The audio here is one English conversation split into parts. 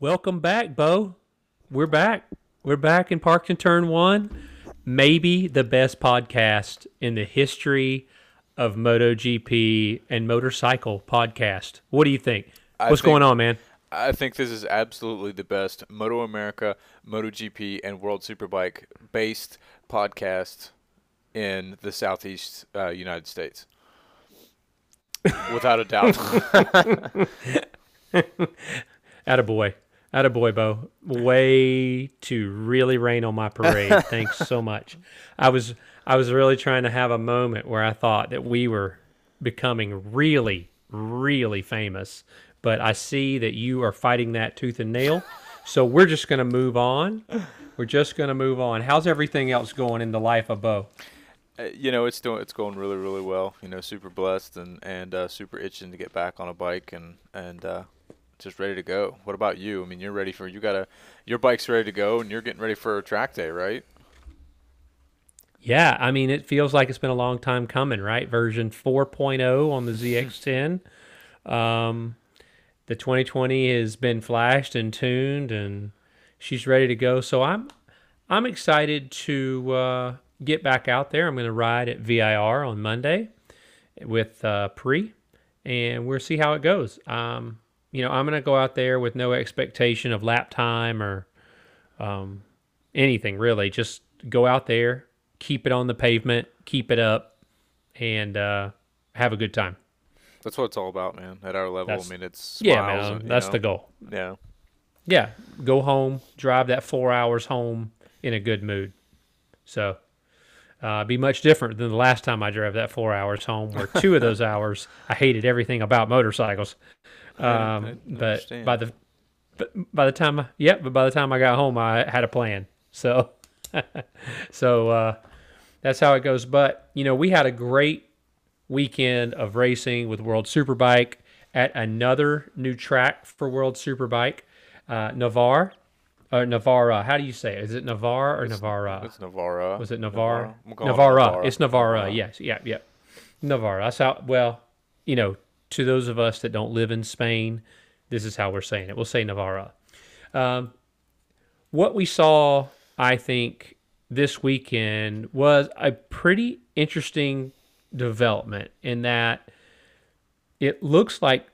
Welcome back, Bo. We're back. We're back in Parkton Turn One. Maybe the best podcast in the history of MotoGP and motorcycle podcast. What do you think? What's think- going on, man? I think this is absolutely the best Moto America, MotoGP, and World Superbike based podcast in the Southeast uh, United States. Without a doubt. Attaboy. Attaboy, Bo. Way to really rain on my parade. Thanks so much. I was I was really trying to have a moment where I thought that we were becoming really, really famous. But I see that you are fighting that tooth and nail. So we're just gonna move on. We're just gonna move on. How's everything else going in the life of Bo? Uh, you know, it's doing it's going really really well. You know, super blessed and and uh, super itching to get back on a bike and and uh, just ready to go. What about you? I mean, you're ready for you got to your bike's ready to go and you're getting ready for a track day, right? Yeah, I mean, it feels like it's been a long time coming, right? Version 4.0 on the ZX10. Um, the 2020 has been flashed and tuned, and she's ready to go. So I'm, I'm excited to uh, get back out there. I'm going to ride at VIR on Monday with uh, Pre, and we'll see how it goes. Um, you know, I'm going to go out there with no expectation of lap time or um, anything really. Just go out there, keep it on the pavement, keep it up, and uh, have a good time. That's what it's all about, man. At our level, That's- I mean, it's yeah, man, and, that's know, the goal. Yeah. Yeah, go home, drive that four hours home in a good mood. So, uh, be much different than the last time I drove that four hours home, where two of those hours I hated everything about motorcycles. I- I Um, but understand. by the but by the time, I, yep, but by the time I got home, I had a plan. So, so uh, that's how it goes. But you know, we had a great weekend of racing with World Superbike at another new track for World Superbike, uh, Navarre. Or Navarra, how do you say it? Is it Navarre or Navarra? It's Navarra. Was it Navarra? I'm Navarra. Navarra. It's Navarra. Yes. Yeah. Yeah. Navarra. That's how. Well, you know, to those of us that don't live in Spain, this is how we're saying it. We'll say Navarra. Um, what we saw, I think, this weekend was a pretty interesting development in that it looks like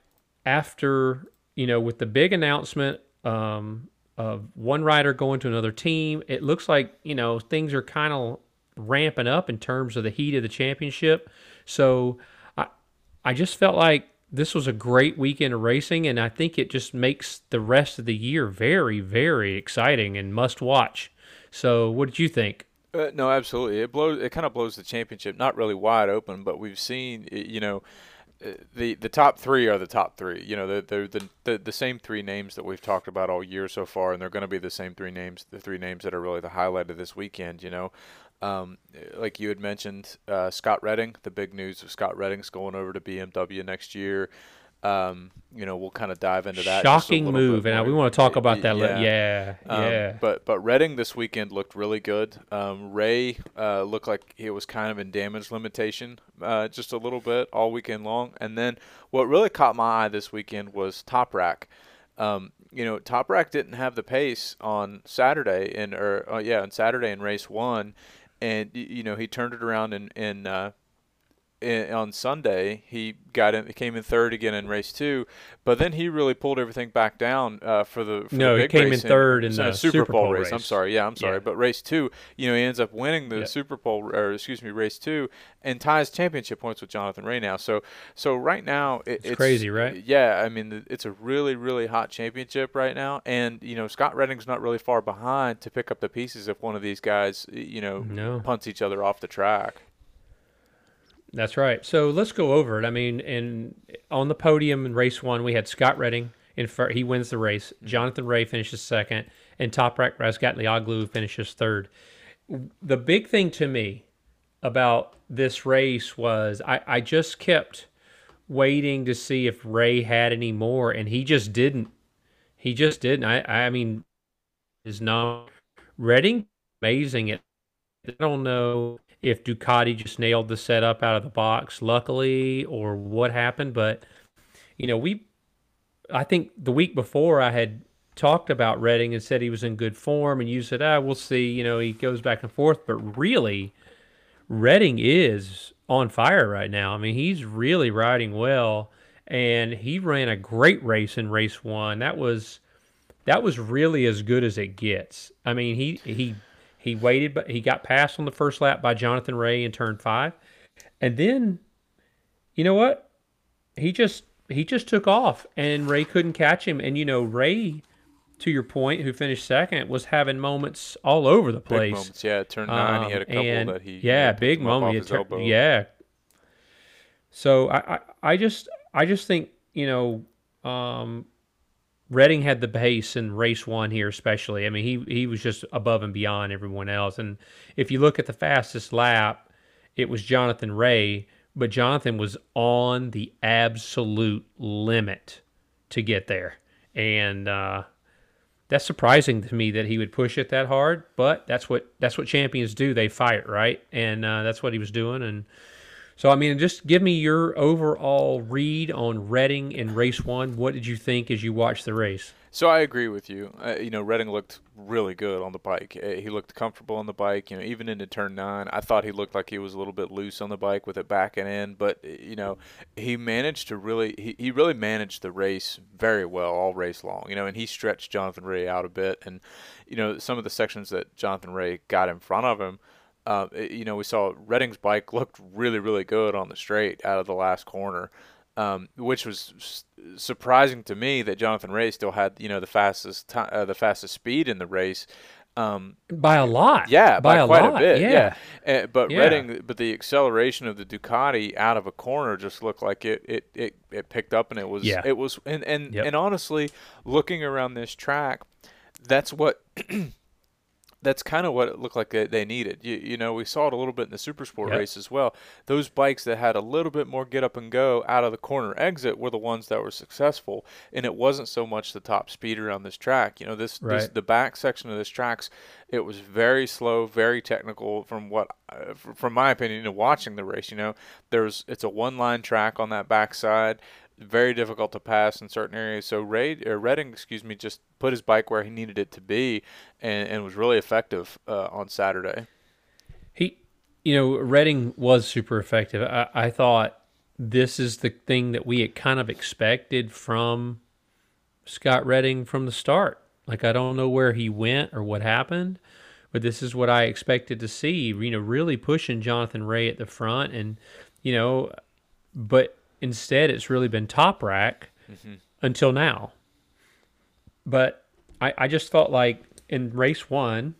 after you know with the big announcement um, of one rider going to another team, it looks like you know things are kind of ramping up in terms of the heat of the championship. So I just felt like this was a great weekend of racing, and I think it just makes the rest of the year very very exciting and must watch. So what did you think? Uh, no, absolutely. It blows. It kind of blows the championship, not really wide open, but we've seen, you know, uh, the the top three are the top three. You know, they're, they're the, the the same three names that we've talked about all year so far, and they're going to be the same three names, the three names that are really the highlight of this weekend. You know, um, like you had mentioned, uh, Scott Redding. The big news of Scott Redding's going over to BMW next year. Um, you know, we'll kind of dive into that. Shocking move, and we want to talk about that. Yeah, yeah, um, yeah. But but Redding this weekend looked really good. Um, Rea uh, looked like he was kind of in damage limitation uh, just a little bit all weekend long. And then what really caught my eye this weekend was Toprak. Um, you know, Toprak didn't have the pace on Saturday in or uh, yeah on Saturday in race one, and you know he turned it around in in. Uh, in, on Sunday, he got in, came in third again in race two, but then he really pulled everything back down uh, for the. For No, the he came in third in so, the Super, Super Bowl Bowl race. I'm sorry, yeah, I'm sorry, Yeah. but race two, you know, he ends up winning the Yeah. Super Pole, or excuse me, race two, and ties championship points with Jonathan Rea now. So, so right now, it, it's, crazy, right? Yeah, I mean, it's a really, really hot championship right now, and you know, Scott Redding's not really far behind to pick up the pieces if one of these guys, you know, No. punts each other off the track. That's right. So let's go over it. I mean, in on the podium in race one, we had Scott Redding in fir- he wins the race. Mm-hmm. Jonathan Rea finishes second, and top Toprak Razgatlioglu finishes third. The big thing to me about this race was I, I just kept waiting to see if Rea had any more, and he just didn't. He just didn't. I I mean, is not Redding amazing at. I don't know if Ducati just nailed the setup out of the box, luckily, or what happened. But you know, we, I think the week before I had talked about Redding and said he was in good form, and you said, "Ah, we'll see." You know, he goes back and forth, but really, Redding is on fire right now. I mean, he's really riding well, and he ran a great race in race one. That was that was really as good as it gets. I mean, he he he waited, but he got passed on the first lap by Jonathan Rea in turn five, and then, you know what? He just he just took off, and Rea couldn't catch him. And you know, Rea, to your point, who finished second, was having moments all over the place. Big moments, yeah. Turn nine, he had a Um, couple and, that he yeah, big moment. Tur- yeah. So I, I, I just I just think you know, um, Redding had the pace in race one here, especially. I mean, he he was just above and beyond everyone else. And if you look at the fastest lap, it was Jonathan Rea, but Jonathan was on the absolute limit to get there, and uh, that's surprising to me that he would push it that hard. But that's what that's what champions do. They fight, right? And uh, that's what he was doing. And so, I mean, just give me your overall read on Redding in race one. What did you think as you watched the race? So I agree with you. Uh, you know, Redding looked really good on the bike. Uh, he looked comfortable on the bike. You know, even into turn nine, I thought he looked like he was a little bit loose on the bike with it backing in. But uh, you know, he managed to really, he, he really managed the race very well all race long. You know, and he stretched Jonathan Rea out a bit. And you know, some of the sections that Jonathan Rea got in front of him. Uh, it- you know, we saw Redding's bike looked really, really good on the straight out of the last corner um, which was s- surprising to me that Jonathan Rea still had you know the fastest ti uh, the fastest speed in the race. Um, By a lot. yeah, by, a quite lot. a bit. Yeah. Yeah, Uh, but Yeah. Redding, but the acceleration of the Ducati out of a corner just looked like it it, it, it picked up and it was Yeah. it was and and, Yep. and honestly, looking around this track, that's what. That's kind of what it looked like they, they needed. You, you know, we saw it a little bit in the Super Sport Yep. race as well. Those bikes that had a little bit more get up and go out of the corner exit were the ones that were successful, and it wasn't so much the top speed around this track. You know, this, this the back section of this tracks, it was very slow, very technical. From what, uh, from my opinion, you know, watching the race, you know, there's it's a one line track on that backside very difficult to pass in certain areas. So Rea, or Redding, excuse me, just put his bike where he needed it to be, and, and was really effective uh, on Saturday. He, you know, Redding was super effective. I, I thought this is the thing that we had kind of expected from Scott Redding from the start. Like I don't know where he went or what happened, but this is what I expected to see. You know, really pushing Jonathan Rea at the front, and you know, but instead it's really been Toprak mm-hmm. until now. But I, I just felt like in race one,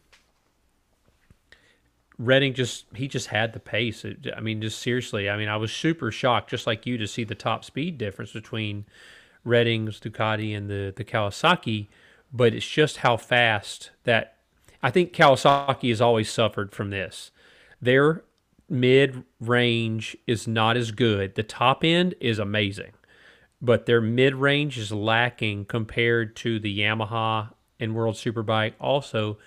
Redding just he just had the pace. It, I mean, just seriously. I mean, I was super shocked, just like you, to see the top speed difference between Redding's Ducati and the the Kawasaki. But it's just how fast that I think Kawasaki has always suffered from this. Their mid range is not as good. The top end is amazing, but their mid range is lacking compared to the Yamaha and World Superbike. Also,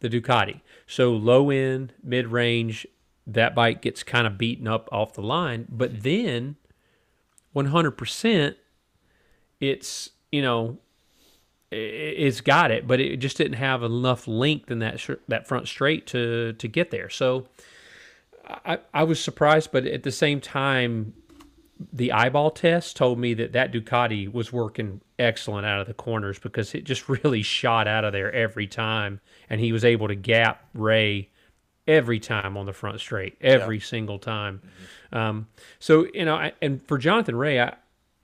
the Ducati. So low end, mid range, that bike gets kind of beaten up off the line. But then, 100%, it's you know, it's got it, but it just didn't have enough length in that that front straight to to get there. So. I, I was surprised, but at the same time, the eyeball test told me that that Ducati was working excellent out of the corners because it just really shot out of there every time, and he was able to gap Rea every time on the front straight, every single time. Um, so you know, I, and for Jonathan Rea, I,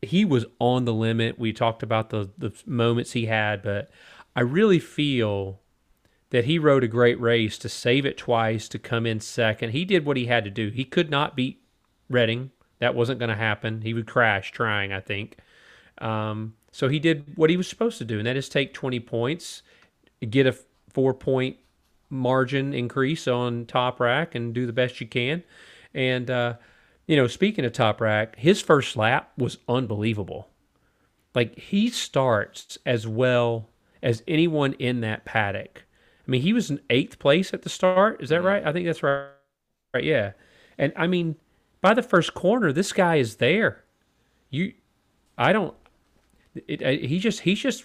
he was on the limit. We talked about the the moments he had, but I really feel that he rode a great race to save it twice to come in second. He did what he had to do. He could not beat Redding. That wasn't going to happen. He would crash trying, I think. Um, so he did what he was supposed to do, and that is take 20 points, get a four point margin increase on Toprak, and do the best you can. And, uh, you know, speaking of Toprak, his first lap was unbelievable. Like he starts as well as anyone in that paddock. I mean, he was in eighth place at the start. Is that mm-hmm. right? I think that's right. Right, yeah. And I mean, by the first corner, this guy is there. You, I don't. It, it, he just he's just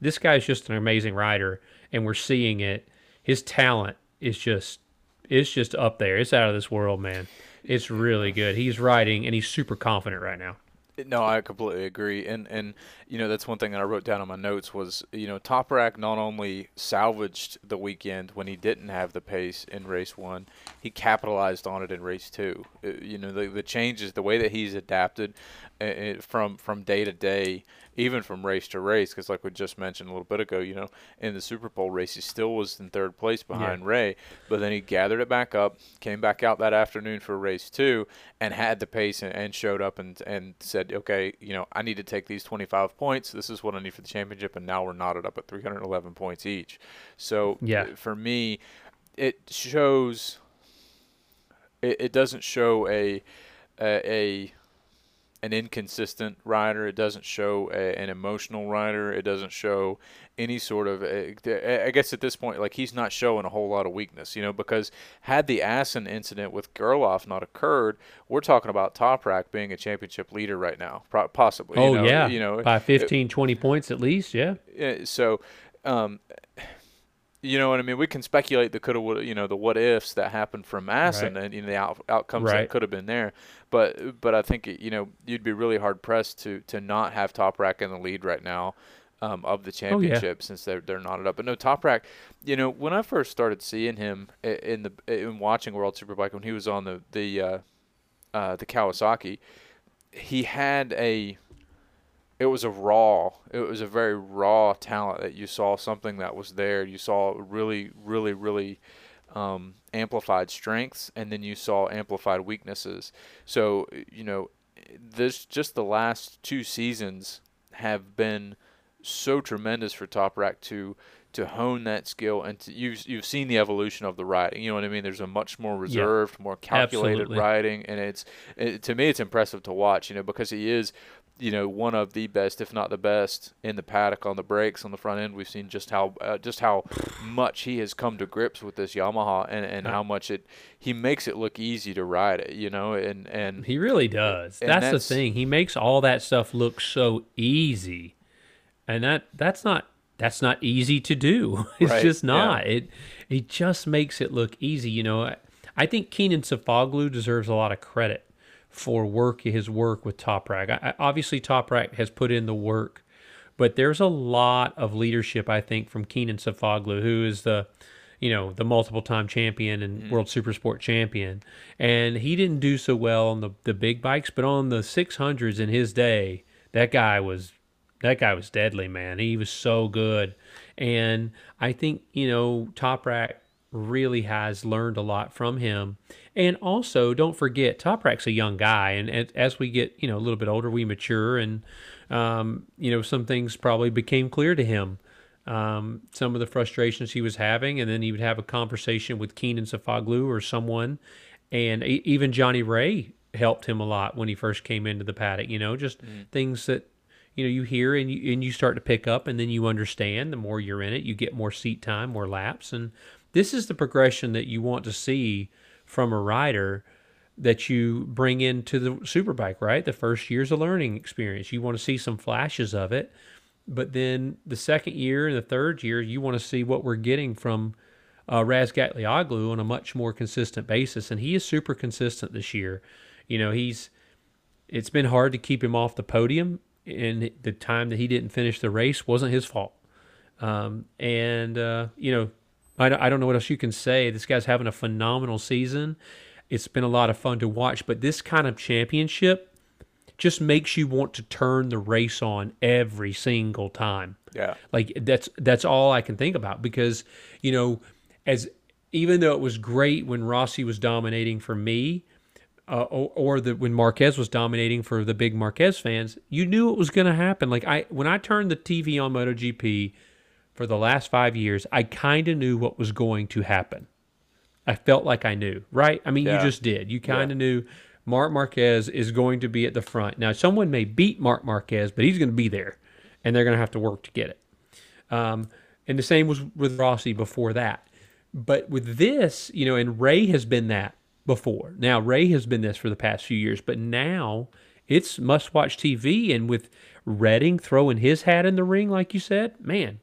This guy's just an amazing rider, and we're seeing it. His talent is just it's just up there. It's out of this world, man. It's really good. He's riding, and he's super confident right now. No, I completely agree, and and you know that's one thing that I wrote down on my notes was you know Toprak not only salvaged the weekend when he didn't have the pace in race one, he capitalized on it in race two. Uh, you know the the changes, the way that he's adapted uh, from from day to day even from race to race, because like we just mentioned a little bit ago, you know, in the Super Pole race, he still was in third place behind yeah. Rea, but then he gathered it back up, came back out that afternoon for race two, and had the pace and, and showed up and and said, okay, you know, I need to take these 25 points. This is what I need for the championship, and now we're knotted up at 311 points each. So yeah. Uh, for me, it shows. It, it doesn't show a, a, a an inconsistent rider. It doesn't show a, an emotional rider. It doesn't show any sort of. A, I guess at this point, like he's not showing a whole lot of weakness, you know, because had the Assen incident with Gerloff not occurred, we're talking about Toprak being a championship leader right now, possibly. Oh you know, yeah, you know, by 15, it, 20 points at least, yeah. So. Um, you know what I mean? We can speculate the could have, you know, the what ifs that happened from Assen right. and you know the out, outcomes right. that could have been there. But but I think you know you'd be really hard pressed to to not have Toprak in the lead right now. Um, of the championship oh, yeah. since they're they're knotted up. But no, Toprak, you know, when I first started seeing him in the in watching World Superbike when he was on the the uh, uh, the Kawasaki, he had a it was a raw it was a very raw talent that you saw something that was there you saw really really really um, amplified strengths and then you saw amplified weaknesses so you know this just the last two seasons have been so tremendous for Toprak to to hone that skill and to, you've you've seen the evolution of the riding. You know what I mean? There's a much more reserved, yeah, more calculated absolutely. riding, and it's it, to me it's impressive to watch. You know because he is you know one of the best, if not the best, in the paddock on the brakes on the front end. We've seen just how uh, just how much he has come to grips with this Yamaha, and, and how much it he makes it look easy to ride it. You know, and and he really does. That's, that's, the thing. He makes all that stuff look so easy, and that that's not that's not easy to do. It's right, just not. Yeah. It it just makes it look easy. You know, I think Kenan Sofuoglu deserves a lot of credit for work his work with Toprak. I, obviously, Top Toprak has put in the work, but there's a lot of leadership I think from Kenan Sofuoglu, who is the you know the multiple time champion and mm. world super sport champion and he didn't do so well on the, the big bikes but on the 600s in his day that guy was that guy was deadly man he was so good and i think you know top toprak really has learned a lot from him. And also, don't forget, Toprak's a young guy, and as we get you know a little bit older, we mature, and um, you know some things probably became clear to him. Um, some of the frustrations he was having, and then he would have a conversation with Kenan Sofuoglu or someone, and even Johnny Rea helped him a lot when he first came into the paddock. You know, just mm. things that you know you hear and you and you start to pick up, and then you understand. The more you're in it, you get more seat time, more laps, and this is the progression that you want to see from a rider that you bring into the superbike, right? The first year's a learning experience. You want to see some flashes of it, but then the second year and the third year, you want to see what we're getting from uh, Razgatlioglu on a much more consistent basis, and he is super consistent this year. You know, he's it's been hard to keep him off the podium, and the time that he didn't finish the race wasn't his fault. Um, and uh, you know, I, I don't know what else you can say. This guy's having a phenomenal season. It's been a lot of fun to watch, but this kind of championship just makes you want to turn the race on every single time. Yeah. Like that's that's all I can think about because, you know, as even though it was great when Rossi was dominating for me, uh, or, or the when Marquez was dominating for the big Marquez fans, you knew it was going to happen. Like I when I turned the TV on MotoGP, for the last five years, I kind of knew what was going to happen. I felt like I knew, right? I mean, yeah. you just did. You kind of yeah. knew Mark Marquez is going to be at the front. Now, someone may beat Mark Marquez, but he's going to be there, and they're going to have to work to get it. Um, and the same was with Rossi before that. But with this, you know, and Rea has been that before. Now, Rea has been this for the past few years, but now it's must watch TV. And with Redding throwing his hat in the ring, like you said, man,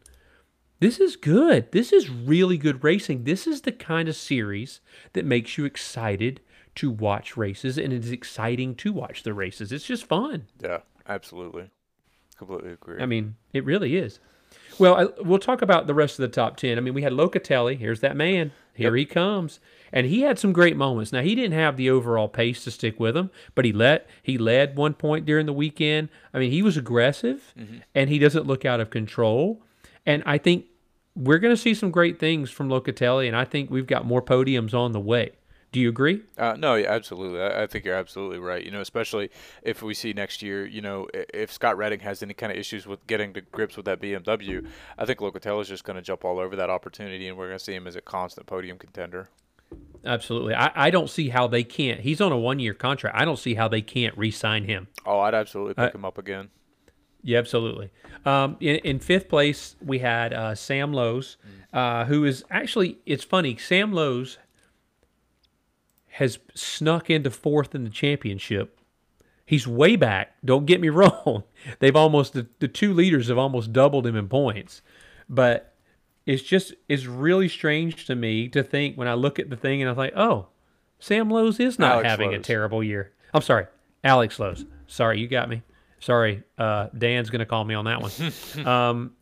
this is good. This is really good racing. This is the kind of series that makes you excited to watch races, and it's exciting to watch the races. It's just fun. Yeah, absolutely. Completely agree. I mean, it really is. Well, I, we'll talk about the rest of the top 10. I mean, we had Locatelli. Here's that man. Here Yep. he comes. And he had some great moments. Now, he didn't have the overall pace to stick with him, but he let he led one point during the weekend. I mean, he was aggressive mm-hmm. and he doesn't look out of control. And I think we're going to see some great things from Locatelli and I think we've got more podiums on the way. Do you agree? Uh, no, yeah, absolutely. I, I think you're absolutely right. You know, especially if we see next year, you know, if Scott Redding has any kind of issues with getting to grips with that BMW, I think Locatelli is just going to jump all over that opportunity, and we're going to see him as a constant podium contender. Absolutely. I, I don't see how they can't. He's on a one year contract. I don't see how they can't re sign him. Oh, I'd absolutely pick Uh, him up again. Yeah, absolutely. Um, in, in fifth place, we had uh, Sam Lowes, uh, who is actually, it's funny, Sam Lowes has snuck into fourth in the championship. He's way back. Don't get me wrong. They've almost, the, the two leaders have almost doubled him in points. But it's just, it's really strange to me to think when I look at the thing and I'm like, oh, Sam Lowes is not Alex having a terrible year. I'm sorry, Alex Lowes. Sorry, you got me. Sorry, uh, Dan's going to call me on that one. um,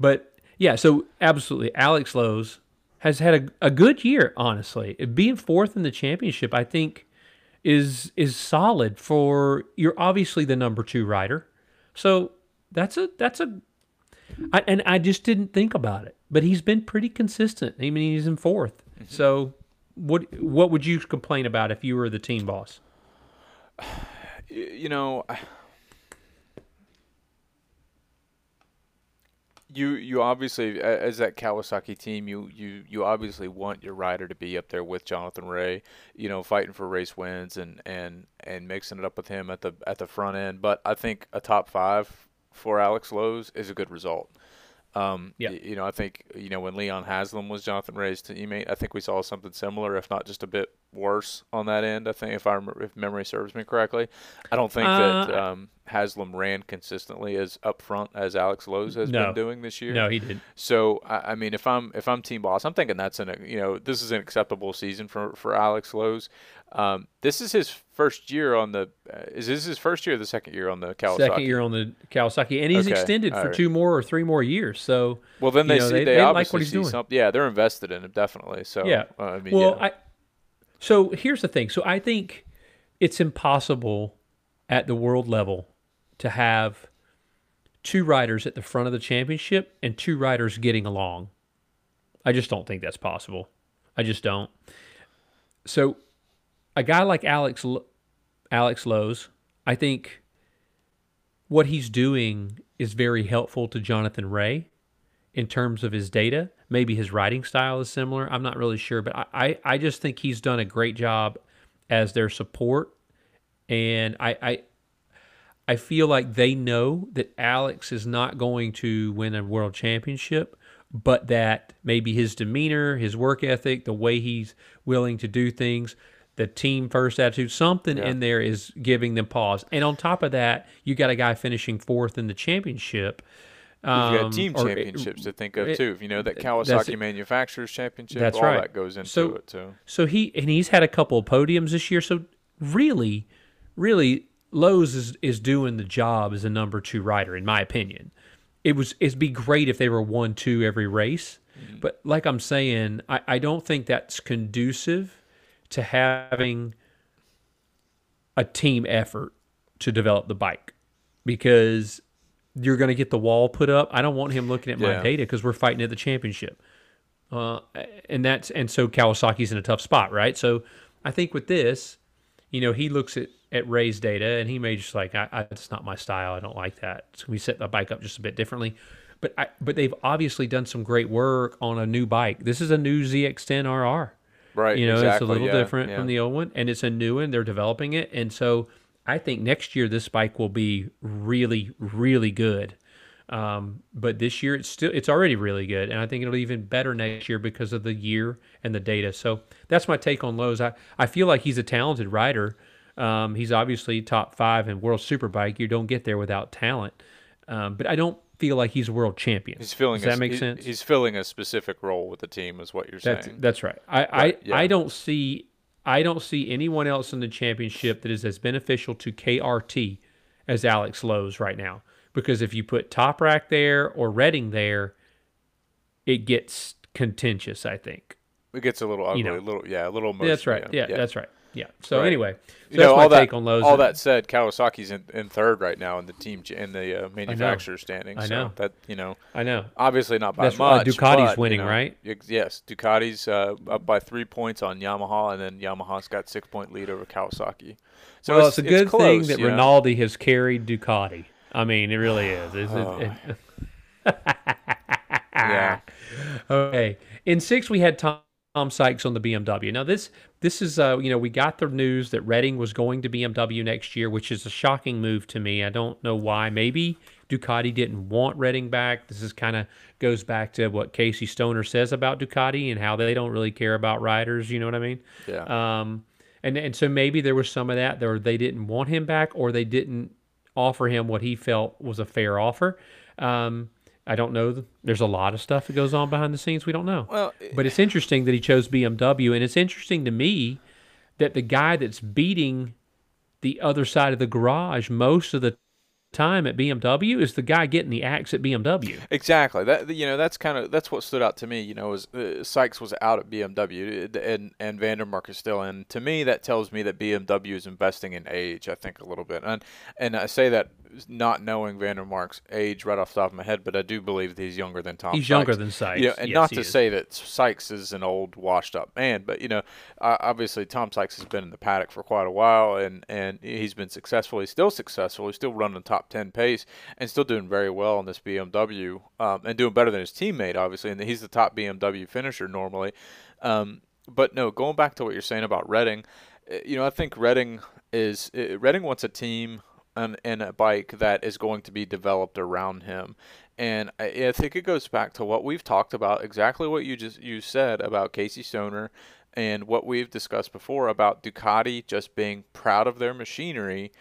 but yeah, so absolutely, Alex Lowes has had a, a good year. Honestly, being fourth in the championship, I think, is is solid for. You're obviously the number two rider, so that's a that's a. I, and I just didn't think about it, but he's been pretty consistent. I mean, he's in 4th So, what what would you complain about if you were the team boss? You know you you obviously as that Kawasaki team you you you obviously want your rider to be up there with Jonathan Rea you know fighting for race wins and and and mixing it up with him at the at the front end. But I think a top 5 for Alex Lowes is a good result um, Yeah. you know, I think you know when Leon Haslam was Jonathan Rea's teammate, I think we saw something similar, if not just a bit worse on that end. I think if I remember, if memory serves me correctly, I don't think that Uh, um, Haslam ran consistently as up front as Alex Lowes has No. been doing this year. No, he did. So I, I mean, if I'm if I'm team boss, I'm thinking that's an you know this is an acceptable season for for Alex Lowes. Um, this is his first year on the uh, is this his first year or the second year on the Kawasaki? Second year on the Kawasaki, and he's Okay, extended all for right. two more or three more years. So Well, then they know, see they- they, like obviously he's see doing. something. Yeah, they're invested in him definitely. So Yeah. uh, I mean, well, yeah. I so here's the thing. So I think it's impossible at the world level to have two riders at the front of the championship and two riders getting along. I just don't think that's possible. I just don't. So a guy like Alex Alex Lowes, I think what he's doing is very helpful to Jonathan Rea in terms of his data. Maybe his writing style is similar. I'm not really sure, but I, I, I just think he's done a great job as their support. And I, I I feel like they know that Alex is not going to win a world championship, but that maybe his demeanor, his work ethic, the way he's willing to do things, the team first attitude, something Yeah. in there is giving them pause. And on top of that, you got a guy finishing fourth in the championship. Um, got team championships to think of it- too. You know that Kawasaki. Manufacturers Championship. That's all right. that goes into So- it too. So he and he's had a couple of podiums this year. So really, really, Lowes is is doing the job as a number two rider, in my opinion. It was it'd be great if they were one two every race, but like I'm saying, I, I don't think that's conducive to having a team effort to develop the bike because you're going to get the wall put up. I don't want him looking at my Yeah. data because we're fighting at the championship. Uh, and that's and so Kawasaki's in a tough spot, right? So I think with this, you know, he looks at at Rea's data and he may just like, I, I, it's not my style. I don't like that. So we set the bike up just a bit differently. But I, but they've obviously done some great work on a new bike. This is a new ZX10 RR. Right. You know, exactly, it's a little yeah, different yeah. from the old one, and it's a new one. They're developing it, and so I think next year this bike will be really, really good. Um, but this year it's still it's already really good, and I think it'll be even better next year because of the year and the data. So that's my take on Lowes. I, I feel like he's a talented rider. Um, he's obviously top five in World Superbike. You don't get there without talent. um, but I don't feel like he's a world champion. He's filling. Does that a, make he- sense? He's filling a specific role with the team, is what you're That's saying. that's right. I Right, I, yeah. I don't see I don't see anyone else in the championship that is as beneficial to KRT as Alex Lowes right now. Because if you put Toprak there or Redding there, it gets contentious. I think. It gets a little ugly, know. a little yeah, a little emotional. that's right. Yeah, that's right. Yeah. So Right. anyway, so You that's know, my all that, take on Lowes. all that said, Kawasaki's in, in third right now in the team in the uh, manufacturer standings. I so know. that you know, I know. obviously not by That's much. Ducati's but, you winning, know, right? Yes, Ducati's uh, up by three points on Yamaha, and then Yamaha's got six point lead over Kawasaki. So well, it's, a good thing close, that you know? Rinaldi has carried Ducati. I mean, it really is. It's- Oh. it- Yeah. Okay. In six, we had Tom, Tom Sykes on the BMW. Now this this is uh you know we got the news that Redding was going to BMW next year, which is a shocking move to me. I don't know why. Maybe Ducati didn't want Redding back. This is kind of goes back to what Casey Stoner says about Ducati and how they don't really care about riders. You know what I mean? Yeah. Um, and and so maybe there was some of that, or they didn't want him back, or they didn't offer him what he felt was a fair offer. Um, I don't know. There's a lot of stuff that goes on behind the scenes we don't know. well, But it's interesting that he chose BMW, and it's interesting to me that the guy that's beating the other side of the garage most of the time at BMW is the guy getting the axe at BMW. Exactly. That you know that's kind of that's what stood out to me. You know, was uh, Sykes was out at BMW and and Vandermark is still in. To me, that tells me that BMW is investing in age. I think a little bit, and and I say that not knowing Vandermark's age right off the top of my head, but I do believe that he's younger than Tom. He's Sykes. younger than Sykes. Yeah, and Yes, not to is. say that Sykes is an old, washed-up man, but you know, uh, obviously Tom Sykes has been in the paddock for quite a while, and and he's been successful. He's still successful. He's still running top ten pace, and still doing very well in this BMW, um, and doing better than his teammate, obviously. And he's the top BMW finisher normally. Um, but no, going back to what you're saying about Redding, uh, you know, I think Redding is uh, Redding wants a team and, and a bike that is going to be developed around him. And I, I think it goes back to what we've talked about, exactly what you just you said about Casey Stoner, and what we've discussed before about Ducati just being proud of their machinery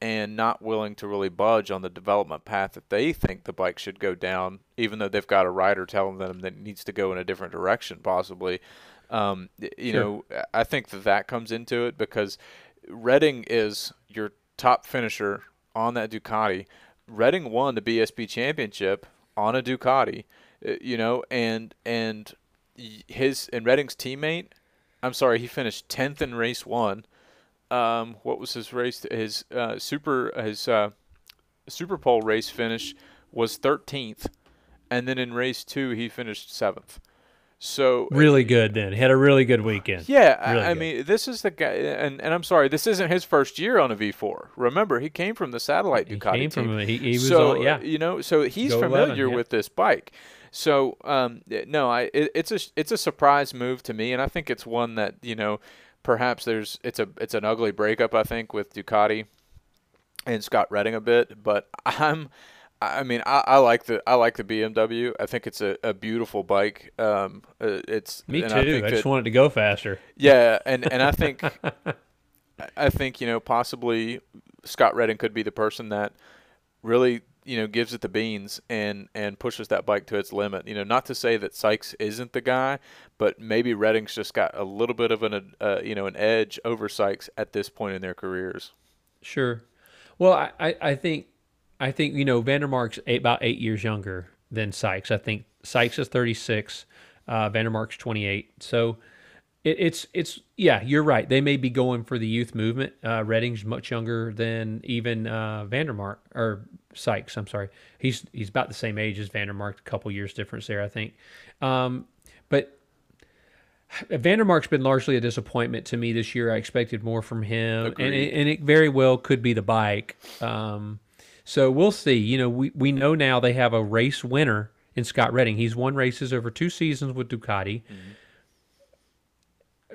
and not willing to really budge on the development path that they think the bike should go down, even though they've got a rider telling them that it needs to go in a different direction, possibly. Um, you Sure. know, I think that that comes into it because Redding is your top finisher on that Ducati. Redding won the BSB championship on a Ducati, uh, you know, and and his and Redding's teammate, I'm sorry, he finished 10th in race 1. Um, what was his race his uh, super his uh, Super Pole race finish was 13th and then in race 2 he finished 7th. So Really good then. Had a really good weekend. yeah, I- Really I good. mean, this is the guy, and, and I'm sorry, this isn't his first year on a V4. Remember, he came from the satellite Ducati He came team. from he, he was so on, yeah. you know, so he's Go 11, familiar yeah. with this bike. So um, no, I it, it's a it's a surprise move to me, and I think it's one that you know, perhaps there's it's a it's an ugly breakup. I think with Ducati and Scott Redding a bit, but I'm. I mean, I, I like the I like the BMW. I think it's a, a beautiful bike. Um, uh, it's Me too. I I, think just that- wanted to go faster. yeah, and and I think I think you know possibly Scott Redding could be the person that really you know gives it the beans and and pushes that bike to its limit. You know, not to say that Sykes isn't the guy, but maybe Redding's just got a little bit of an uh, you know an edge over Sykes at this point in their careers. Sure. Well, I, I, I think I think you know Vandermark's eight, about eight years younger than Sykes. I think Sykes is thirty six, uh, Vandermark's twenty eight. So it, it's it's yeah, you're right. They may be going for the youth movement. Uh, Redding's much younger than even uh, Vandermark or Sykes. I'm sorry. He's he's about the same age as Vandermark. A couple years difference there, I think. Um, but Vandermark's been largely a disappointment to me this year. I expected more from him, and it, and it very well could be the bike. Um, so we'll see. You know, we, we know now they have a race winner in Scott Redding. He's won races over two seasons with Ducati. Mm-hmm.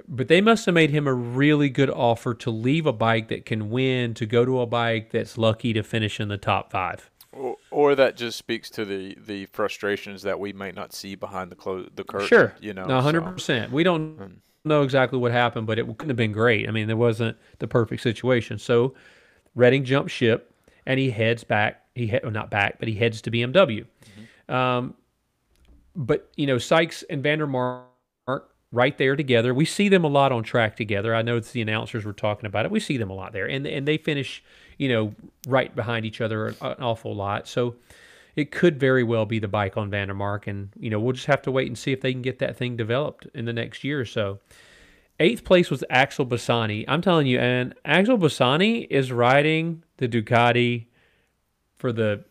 But they must have made him a really good offer to leave a bike that can win to go to a bike that's lucky to finish in the top five. Or, or that just speaks to the, the frustrations that we might not see behind the clo- the curtain. Sure, you know, no, hundred so. percent. We don't hmm. know exactly what happened, but it couldn't have been great. I mean, there wasn't the perfect situation. So, Redding jumped ship, and he heads back. He he- well, not back, but he heads to BMW. Um, but you know, Sykes and Vandermark right there together. We see them a lot on track together. I know the announcers were talking about it. We see them a lot there, and and they finish, you know, right behind each other an, an awful lot. So it could very well be the bike on Vandermark, and you know, we'll just have to wait and see if they can get that thing developed in the next year or so. Eighth place was Axel Bassani. I'm telling you, and Axel Bassani is riding the Ducati for the.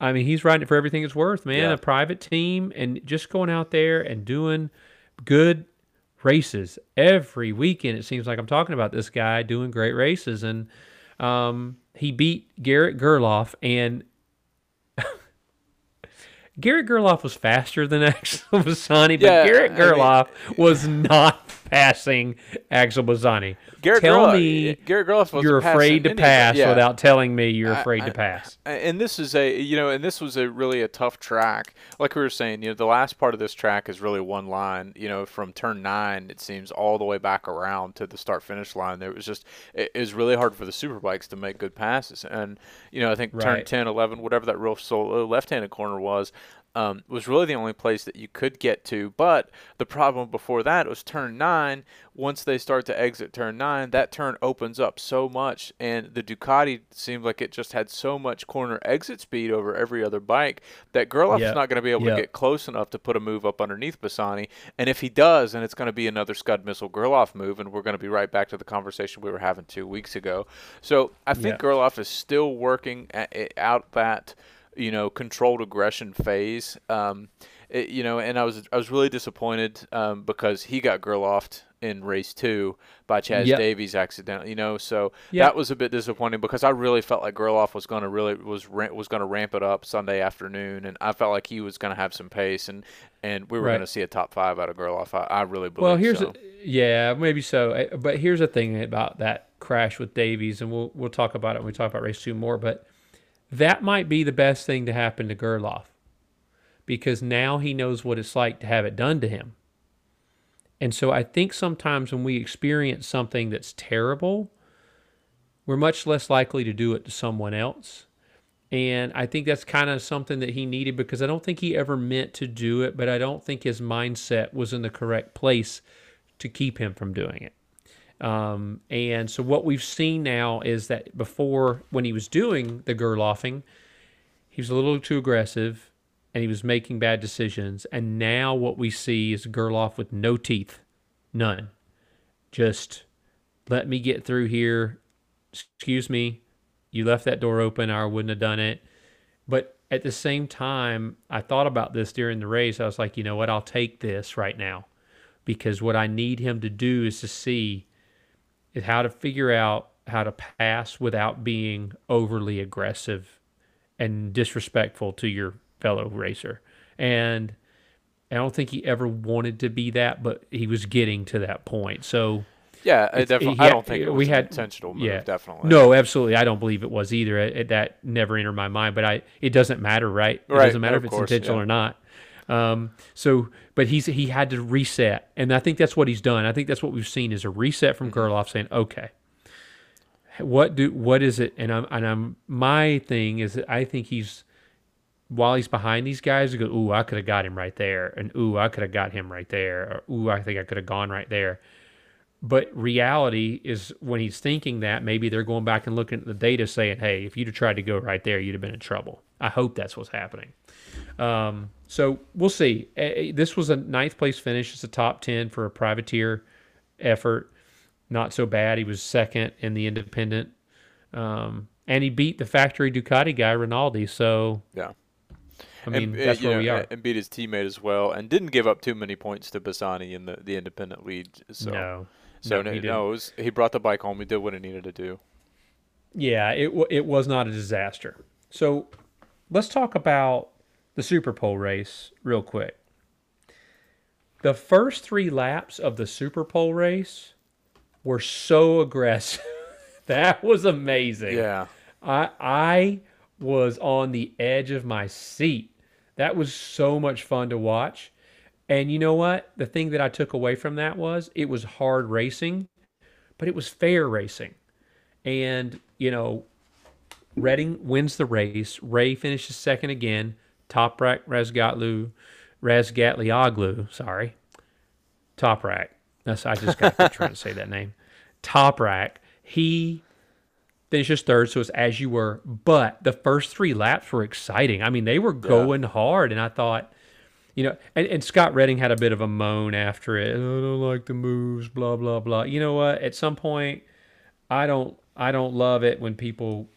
I mean, he's riding it for everything it's worth, man. Yeah. A private team and just going out there and doing good races every weekend. It seems like I'm talking about this guy doing great races, and um, he beat Garrett Gerloff, and Garrett Gerloff was faster than Axel Bassani, but Yeah, Garrett I mean- Gerloff was not passing Axel Bassani. Garrett Tell Gerloff- me Garrett Gerloff you're afraid to pass Yeah. without telling me you're afraid I- to pass. And this is a you know, and this was a really a tough track. Like we were saying, you know, the last part of this track is really one line. You know, from turn nine, it seems all the way back around to the start finish line. There was just it, it was really hard for the superbikes to make good passes. And you know, I think turn Right. 10, 11, whatever that real solo left-handed corner was. Um, was really the only place that you could get to, but the problem before that was turn nine. Once they start to exit turn nine, that turn opens up so much, and the Ducati seemed like it just had so much corner exit speed over every other bike that Gerloff's Yep. not going to be able Yep. to get close enough to put a move up underneath Bassani. And if he does, then it's going to be another Scud Missile Gerloff move, and we're going to be right back to the conversation we were having two weeks ago. So I think Yeah. Gerloff is still working a- a- out that you know controlled aggression phase. Um, it- you know, and I was I was really disappointed um, because he got Gerloffed in race two by Chaz Yep. Davies accidentally. You know, so Yep. that was a bit disappointing because I really felt like Gerloff was going to really was was going to ramp it up Sunday afternoon, and I felt like he was going to have some pace, and and we were Right. going to see a top five out of Gerloff. I, I really believe. Well, here's so. a, yeah, maybe so. Uh, But here's the thing about that crash with Davies, and we'll we'll talk about it when we talk about race two more. But that might be the best thing to happen to Gerloff because now he knows what it's like to have it done to him. And so I think sometimes when we experience something that's terrible, we're much less likely to do it to someone else. And I think that's kind of something that he needed because I don't think he ever meant to do it, but I don't think his mindset was in the correct place to keep him from doing it. Um, and so what we've seen now is that before, when he was doing the Gerloffing, he was a little too aggressive and he was making bad decisions. And now what we see is Gerloff with no teeth, none. Just let me get through here. Excuse me, you left that door open, I wouldn't have done it. But at the same time, I thought about this during the race. I was like, you know what? I'll take this right now because what I need him to do is to see is how to figure out how to pass without being overly aggressive and disrespectful to your fellow racer. And I don't think he ever wanted to be that, but he was getting to that point. So yeah, I definitely. he I don't think it was we had- intentional move. yeah. Definitely. no, absolutely, I don't believe it was either. It, it- that never entered my mind. But I, it doesn't matter, right? It Right, doesn't matter if it's course, intentional yeah. or not. Um, so, but he's he had to reset, and I think that's what he's done. I think that's what we've seen is a reset from Mm-hmm. Gerloff saying, okay, what do what is it? And I'm and I'm my thing is that I think he's while he's behind these guys, he goes, ooh, I could have got him right there, and ooh, I could have got him right there, or ooh, I think I could have gone right there. But reality is when he's thinking that, maybe they're going back and looking at the data saying, hey, if you'd have tried to go right there, you'd have been in trouble. I hope that's what's happening. Um, so we'll see. This was a ninth place finish. It's a top 10 for a privateer effort. Not so bad. He was second in the independent. Um, and he beat the factory Ducati guy, Rinaldi. So, Yeah. I mean, and, uh, that's where know, we are. And beat his teammate as well, and didn't give up too many points to Bassani in the, the independent lead. So, no. so no, he no, was, he brought the bike home. He did what he needed to do. Yeah, it wa it was not a disaster. So let's talk about the Super Pole race real quick. The first three laps of the Super Pole race were so aggressive. that was amazing. Yeah. I I was on the edge of my seat. That was so much fun to watch. And you know what? The thing that I took away from that was it was hard racing, but it was fair racing. And, you know, Redding wins the race. Rea finishes second again. Toprak Razgatlu, Razgatlioglu, sorry. Toprak. That's I just got to trying to say that name. Toprak. He finishes third, so it's as you were. But the first three laps were exciting. I mean, they were going hard, and I thought, you know, and, and Scott Redding had a bit of a moan after it. I don't like the moves, blah blah blah. You know what? At some point, I don't I don't love it when people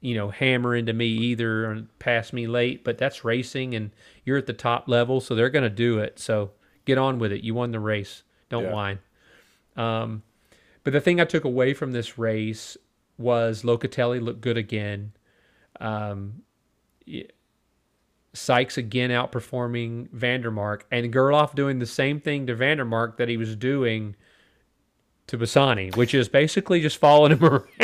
you know hammer into me either or pass me late but that's racing and you're at the top level so they're going to do it. So get on with it. You won the race. Don't Yeah. whine. Um, but the thing i took away from this race was locatelli looked good again. Um, Sykes again outperforming Vandermark and Gerloff doing the same thing to Vandermark that he was doing to Bassani, which is basically just following him around.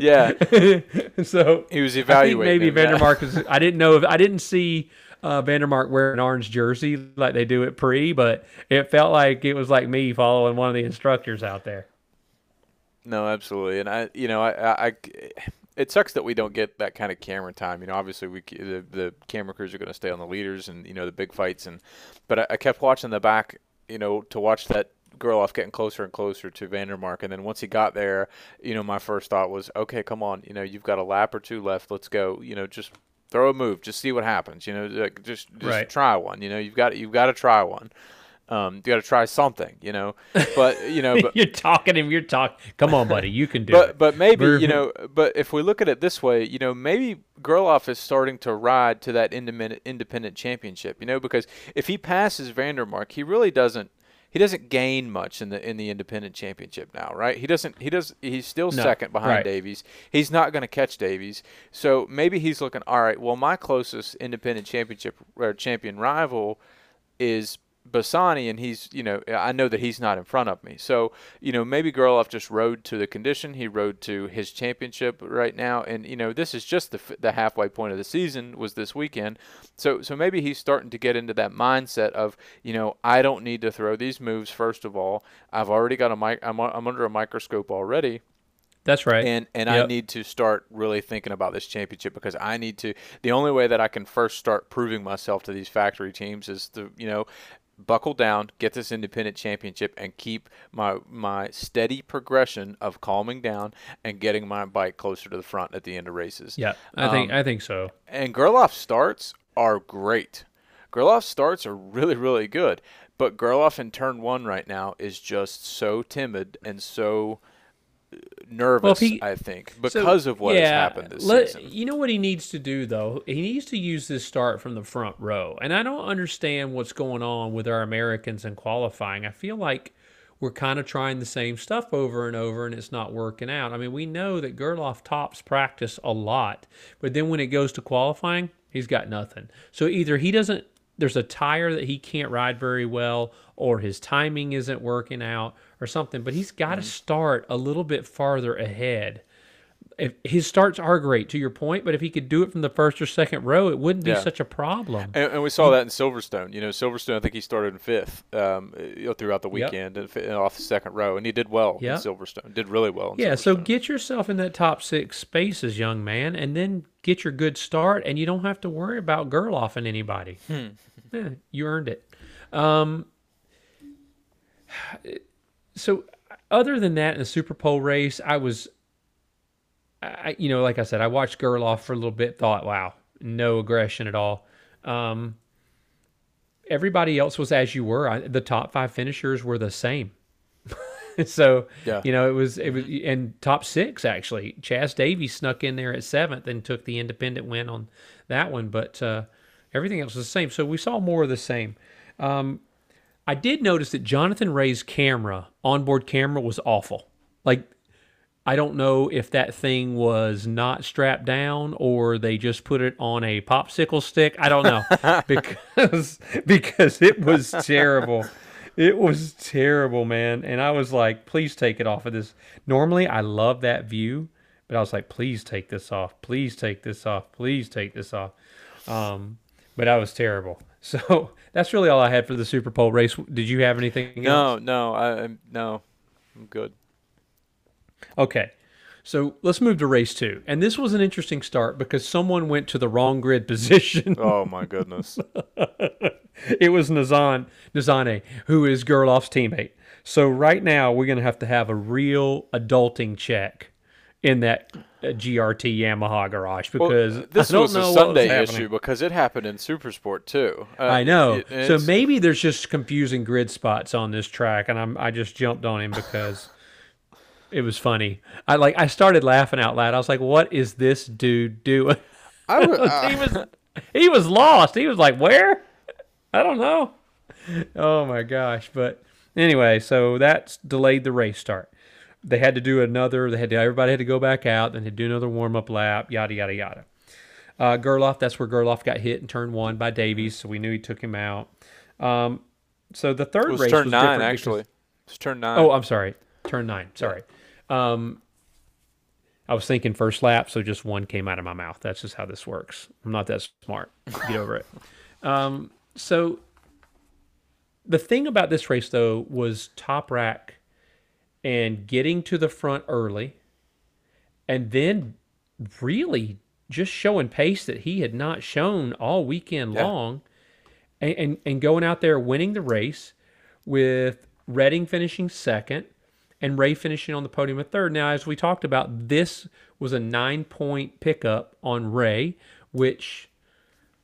yeah, yeah. so he was evaluating. maybe him, yeah. Vandermark is. I didn't know if I didn't see uh, Vandermark wear an orange jersey like they do at pre, but it felt like it was like me following one of the instructors out there. No, absolutely, and I, you know, I, I, I- it sucks that we don't get that kind of camera time. You know, obviously we the, the camera crews are going to stay on the leaders and you know the big fights, and but I, I kept watching the back, you know, to watch that Gerloff getting closer and closer to Vandermark, and then once he got there, you know, my first thought was, okay, come on, you know, you've got a lap or two left, let's go, you know, just throw a move, just see what happens, you know, like, just just Right. try one, you know, you've got you've got to try one. Um, you got to try something, you know, but you know, but, you're talking him. You're talking. Come on, buddy. You can do but it. but maybe you know but if we look at it this way you know maybe Gerloff is starting to ride to that independent independent championship you know because if he passes Vandermark he really doesn't he doesn't gain much in the in the independent championship now right? He doesn't he does he's still No, second behind right. Davies. He's not going to catch Davies. So maybe he's looking all right well my closest independent championship or champion rival is Bassani, and he's, you know, I know that he's not in front of me. So, you know, maybe Gerloff just rode to the condition. He rode to his championship right now, and you know, this is just the the halfway point of the season was this weekend. So, so maybe he's starting to get into that mindset of, you know, I don't need to throw these moves. First of all, I've already got a mic. I'm, I'm under a microscope already That's right. and and I need to start really thinking about this championship because I need to. The only way that I can first start proving myself to these factory teams is to you know buckle down, get this independent championship, and keep my my steady progression of calming down and getting my bike closer to the front at the end of races. yeah, I think um, I think so. And Gerloff starts are great. Gerloff starts are really, really good. But Gerloff in turn one right now is just so timid and so nervous, he- I think, So, because of what has happened this let- season. You know what he needs to do though? He needs to use this start from the front row. And I don't understand what's going on with our Americans in qualifying. I feel like we're kind of trying the same stuff over and over and it's not working out. I mean, we know that Gerloff tops practice a lot, but then when it goes to qualifying, he's got nothing. So either he doesn't there's a tire that he can't ride very well or his timing isn't working out or something, but he's got to Mm-hmm. start a little bit farther ahead if his starts are great to your point, but if he could do it from the first or second row, it wouldn't be Yeah. such a problem. And, and we saw that in Silverstone. You know, Silverstone, I think he started in fifth um, throughout the Yep. weekend and off the second row, and he did well Yep. in Silverstone. Did really well. Yeah, so get yourself in that top six spaces, young man, and then get your good start, and you don't have to worry about Gerloff and anybody. Yeah, you earned it. Um, so, other than that, in the Super Pole race, I was, I, you know, like I said, I watched Gerloff for a little bit, thought, wow, no aggression at all. Um, everybody else was as you were. I, the top five finishers were the same. so Yeah. you know it was it was and top six actually. Chaz Davies snuck in there at seventh and took the independent win on that one, but uh, everything else was the same. So we saw more of the same. Um, I did notice that Jonathan Rea's camera, onboard camera, was awful. Like I don't know if that thing was not strapped down or they just put it on a popsicle stick. I don't know because because it was terrible. It was terrible, man. And I was like, please take it off of this. Normally, I love that view, but I was like, please take this off. Please take this off. Please take this off. Um, but I was terrible. So that's really all I had for the Super Pole race. Did you have anything else? no, no, I I'm- no, I'm good. Okay. So let's move to race two. And this was an interesting start because someone went to the wrong grid position. Oh my goodness. it was Nazan Nozane, who is Gerloff's teammate. So right now we're going to have to have a real adulting check in that uh, GRT Yamaha garage because well, this I don't was a Sunday was issue because it happened in Supersport too. Uh, I know. it- so maybe there's just confusing grid spots on this track, and I'm I just jumped on him because it was funny. I like I started laughing out loud. I was like, "What is this dude doing?" I would, he uh, was he was lost. He was like, "Where?" I don't know. Oh my gosh! But anyway, so that's delayed the race start. They had to do another. They had to. Everybody had to go back out. Then had to do another warm up lap. Yada yada yada. Uh, Gerloff. That's where Gerloff got hit in turn one by Davies. So we knew he took him out. Um, so the third it was race turn was nine actually. because- It's turn nine. Oh, I'm sorry. Turn nine. Sorry. Um, I was thinking first lap, so just one came out of my mouth. That's just how this works. I'm not that smart. Get over it. Um, so the thing about this race, though, was Toprak and getting to the front early, and then really just showing pace that he had not shown all weekend Yeah. long, and, and and going out there winning the race with Redding finishing second and Rea finishing on the podium at third. Now, as we talked about, this was a nine point pickup on Rea, which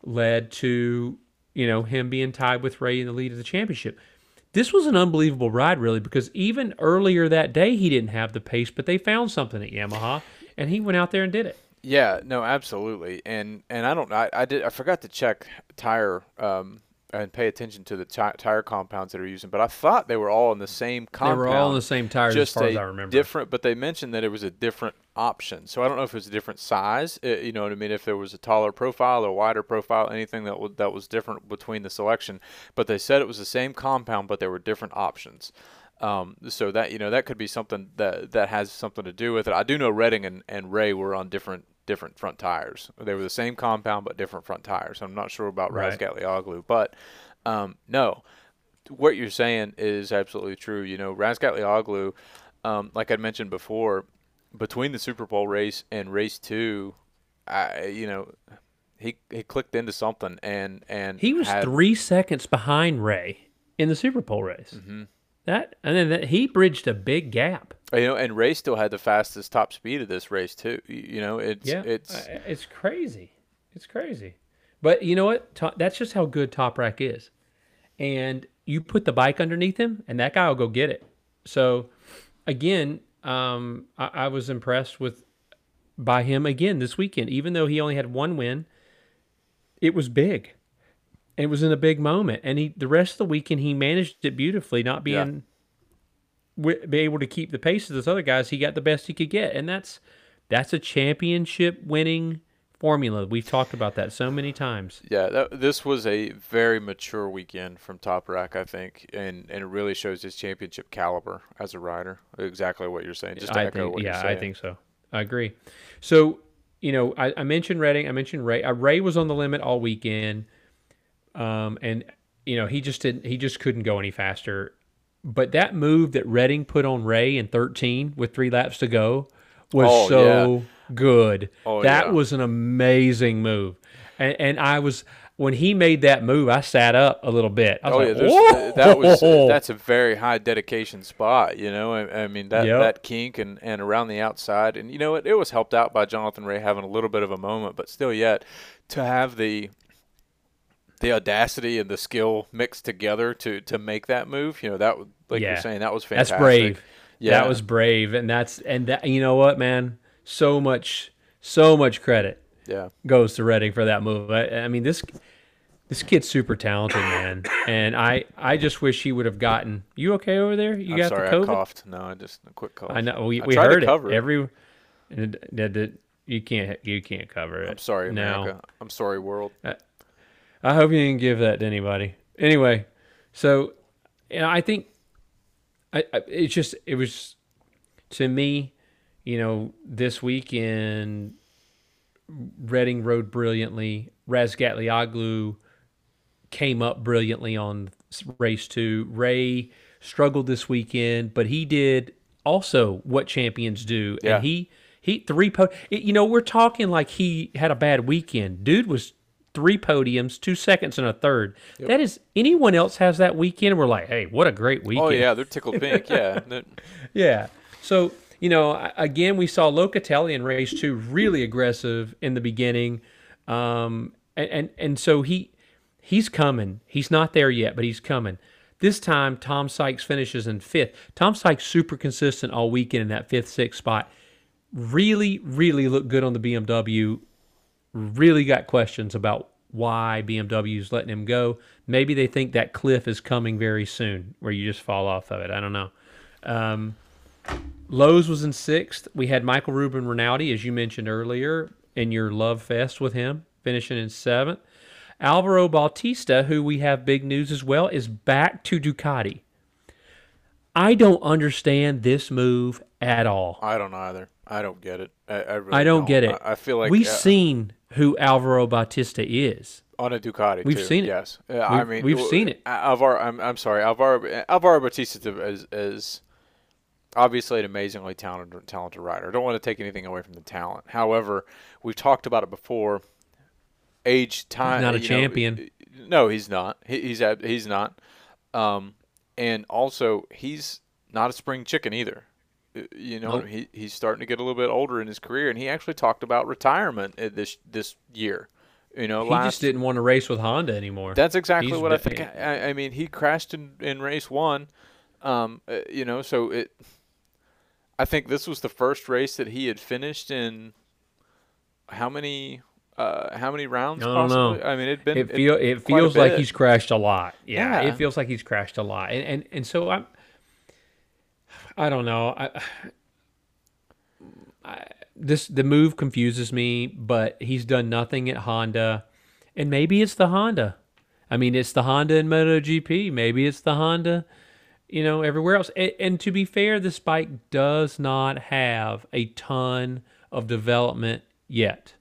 led to you know him being tied with Rea in the lead of the championship. This was an unbelievable ride, really, because even earlier that day he didn't have the pace, but they found something at Yamaha, and he went out there and did it. Yeah, no, absolutely, and and I don't, I, I did, I forgot to check tire um, and pay attention to the ti tire compounds that are using, but I thought they were all in the same compound. They were all in the same tires, just as far a as I remember. different, but they mentioned that it was a different option. So I don't know if it was a different size. uh, you know what I mean? If there was a taller profile or wider profile, anything that was that was different between the selection. But they said it was the same compound, but there were different options. Um, so that you know that could be something that that has something to do with it. I do know Redding and, and Rea were on different different front tires. They were the same compound but different front tires. I'm not sure about Right. Razgatlioglu, but um, no, what you're saying is absolutely true. You know, Razgatlioglu, um, like I mentioned before, between the Super Pole race and race two, I you know, he he clicked into something and and He was had, three seconds behind Rea in the Super Pole race. Mm-hmm. That and then that, he bridged a big gap. You know, and Rea still had the fastest top speed of this race too. You, you know, it's Yeah, it's uh, it's crazy. It's crazy. But you know what? That's just how good Toprak is. And you put the bike underneath him, and that guy will go get it. So, again, um, I, I was impressed with by him again this weekend. Even though he only had one win, it was big. It was in a big moment, and he the rest of the weekend he managed it beautifully, not Yeah. being wi- be able to keep the pace of those other guys. He got the best he could get, and that's that's a championship winning formula. We've talked about that so many times. Yeah, that, this was a very mature weekend from Toprak, I think, and, and it really shows his championship caliber as a rider. Exactly what you're saying. Just to I echo think, what yeah, you're saying. Yeah, I think so. I agree. So, you know, I, I mentioned Redding. I mentioned Rea. Uh, Rea was on the limit all weekend, um, and you know he just didn't. He just couldn't go any faster. But that move that Redding put on Rea in 13 with three laps to go was Oh, so good. Oh, that yeah. was an amazing move, and, and I was when he made that move, I sat up a little bit. I was Oh like, yeah, that was that's a very high dedication spot. You know, I, I mean that Yep. that kink and, and around the outside, and you know it, it was helped out by Jonathan Rea having a little bit of a moment, but still yet to have the the audacity and the skill mixed together to to make that move. You know that like Yeah. you're saying that was fantastic. That's brave. Yeah, That was brave, and that's and that you know what, man, so much, so much credit yeah. goes to Redding for that move. I, I mean this this kid's super talented, man, and I I just wish he would have gotten. You okay over there? You I'm got sorry, the I coughed. No, I just a quick cough. I know we, I we tried heard it. cover it. Every and it- that- that- you can't you can't cover it. I'm sorry, now. America. I'm sorry, world. Uh, I hope you didn't give that to anybody. Anyway, so you know, I think I, I it's just it was to me, you know, this weekend Redding rode brilliantly. Razgatlioglu came up brilliantly on race two. Rea struggled this weekend, but he did also what champions do, Yeah. and he He three po. it- You know, we're talking like he had a bad weekend. Dude was three podiums, two seconds, and a third. That is anyone else has that weekend. We're like, hey, what a great weekend. Oh yeah, they're tickled pink. Yeah, Yeah. So, you know, again, we saw Locatelli in race two really aggressive in the beginning. Um, and, and, and so he he's coming. He's not there yet, but he's coming. This time, Tom Sykes finishes in fifth. Tom Sykes super consistent all weekend in that fifth, sixth spot. Really, really looked good on the BMW. Really got questions about why BMW's letting him go. Maybe they think that cliff is coming very soon, where you just fall off of it. I don't know. Um, Lowes was in sixth. We had Michael Ruben Rinaldi, as you mentioned earlier, in your love fest with him, finishing in seventh. Alvaro Bautista, who we have big news as well, is back to Ducati. I don't understand this move at all. I don't either. I don't get it. I, I, really I don't get it. I, I feel like We've uh, seen who Alvaro Bautista is. on a Ducati. We've too. seen it. Yes, Uh, I mean we've seen it. Alvaro, I'm, I'm sorry, Alvaro Alvaro Bautista is is obviously an amazingly talented talented rider. I don't want to take anything away from the talent. However, we've talked about it before. Age, time. not a you know, champion. no, he's not. He, he's he's not. Um, and also he's not a spring chicken either. Uh, You know, Nope. he he's starting to get a little bit older in his career, and he actually talked about retirement uh, this this year. You know, He last just didn't want to race with Honda anymore. that's exactly He's what I think. I, I mean, he crashed in, in race one. Um, uh, you know, so it. I think this was the first race that he had finished in. How many? Uh, how many rounds? I don't know. I mean, it'd been. it feel it feels like he's crashed a lot. Yeah, Yeah. it feels like he's crashed a lot, and and, and so I'm. I don't know. I, I this the move confuses me, but he's done nothing at Honda, and maybe it's the Honda. I mean, it's the Honda in MotoGP. Maybe it's the Honda, you know, everywhere else. And, and to be fair, this bike does not have a ton of development yet.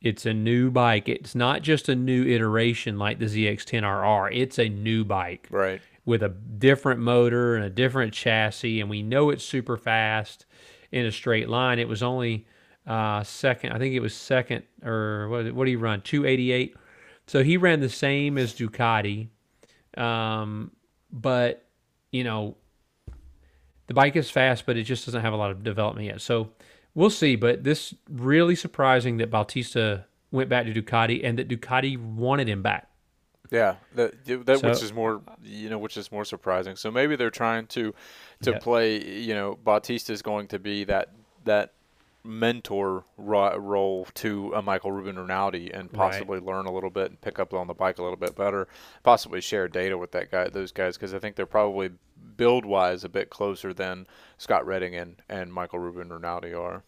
It's a new bike. It's not just a new iteration like the ZX10RR. It's a new bike right. With a different motor and a different chassis, and we know it's super fast in a straight line. It was only uh, second, I think it was second, or what, what did he run? 288. So he ran the same as Ducati, um, but you know, the bike is fast, but it just doesn't have a lot of development yet. So we'll see. But this really surprising that Bautista went back to Ducati and that Ducati wanted him back. Yeah, that that which is more you know which is more surprising. So maybe they're trying to to Yeah. play. You know, Bautista is going to be that that mentor ro- role to a Michael Ruben Rinaldi and Right. possibly learn a little bit and pick up on the bike a little bit better. Possibly share data with that guy, those guys, because I think they're probably build wise a bit closer than Scott Redding and and Michael Ruben Rinaldi are.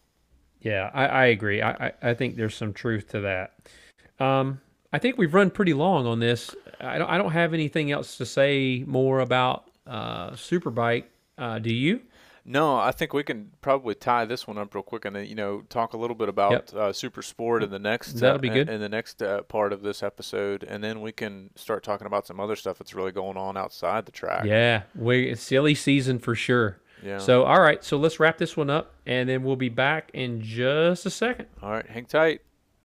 Yeah, I, I agree. I, I, I think there's some truth to that. Um, I think we've run pretty long on this. I don't, I don't have anything else to say more about uh, Superbike. Uh, do you? No, I think we can probably tie this one up real quick, and then you know talk a little bit about Yep. uh, Super Sport in the next. That'll uh, be good. in the next uh, part of this episode, and then we can start talking about some other stuff that's really going on outside the track. Yeah, we silly season for sure. Yeah. So all right, so let's wrap this one up, and then we'll be back in just a second. All right, hang tight.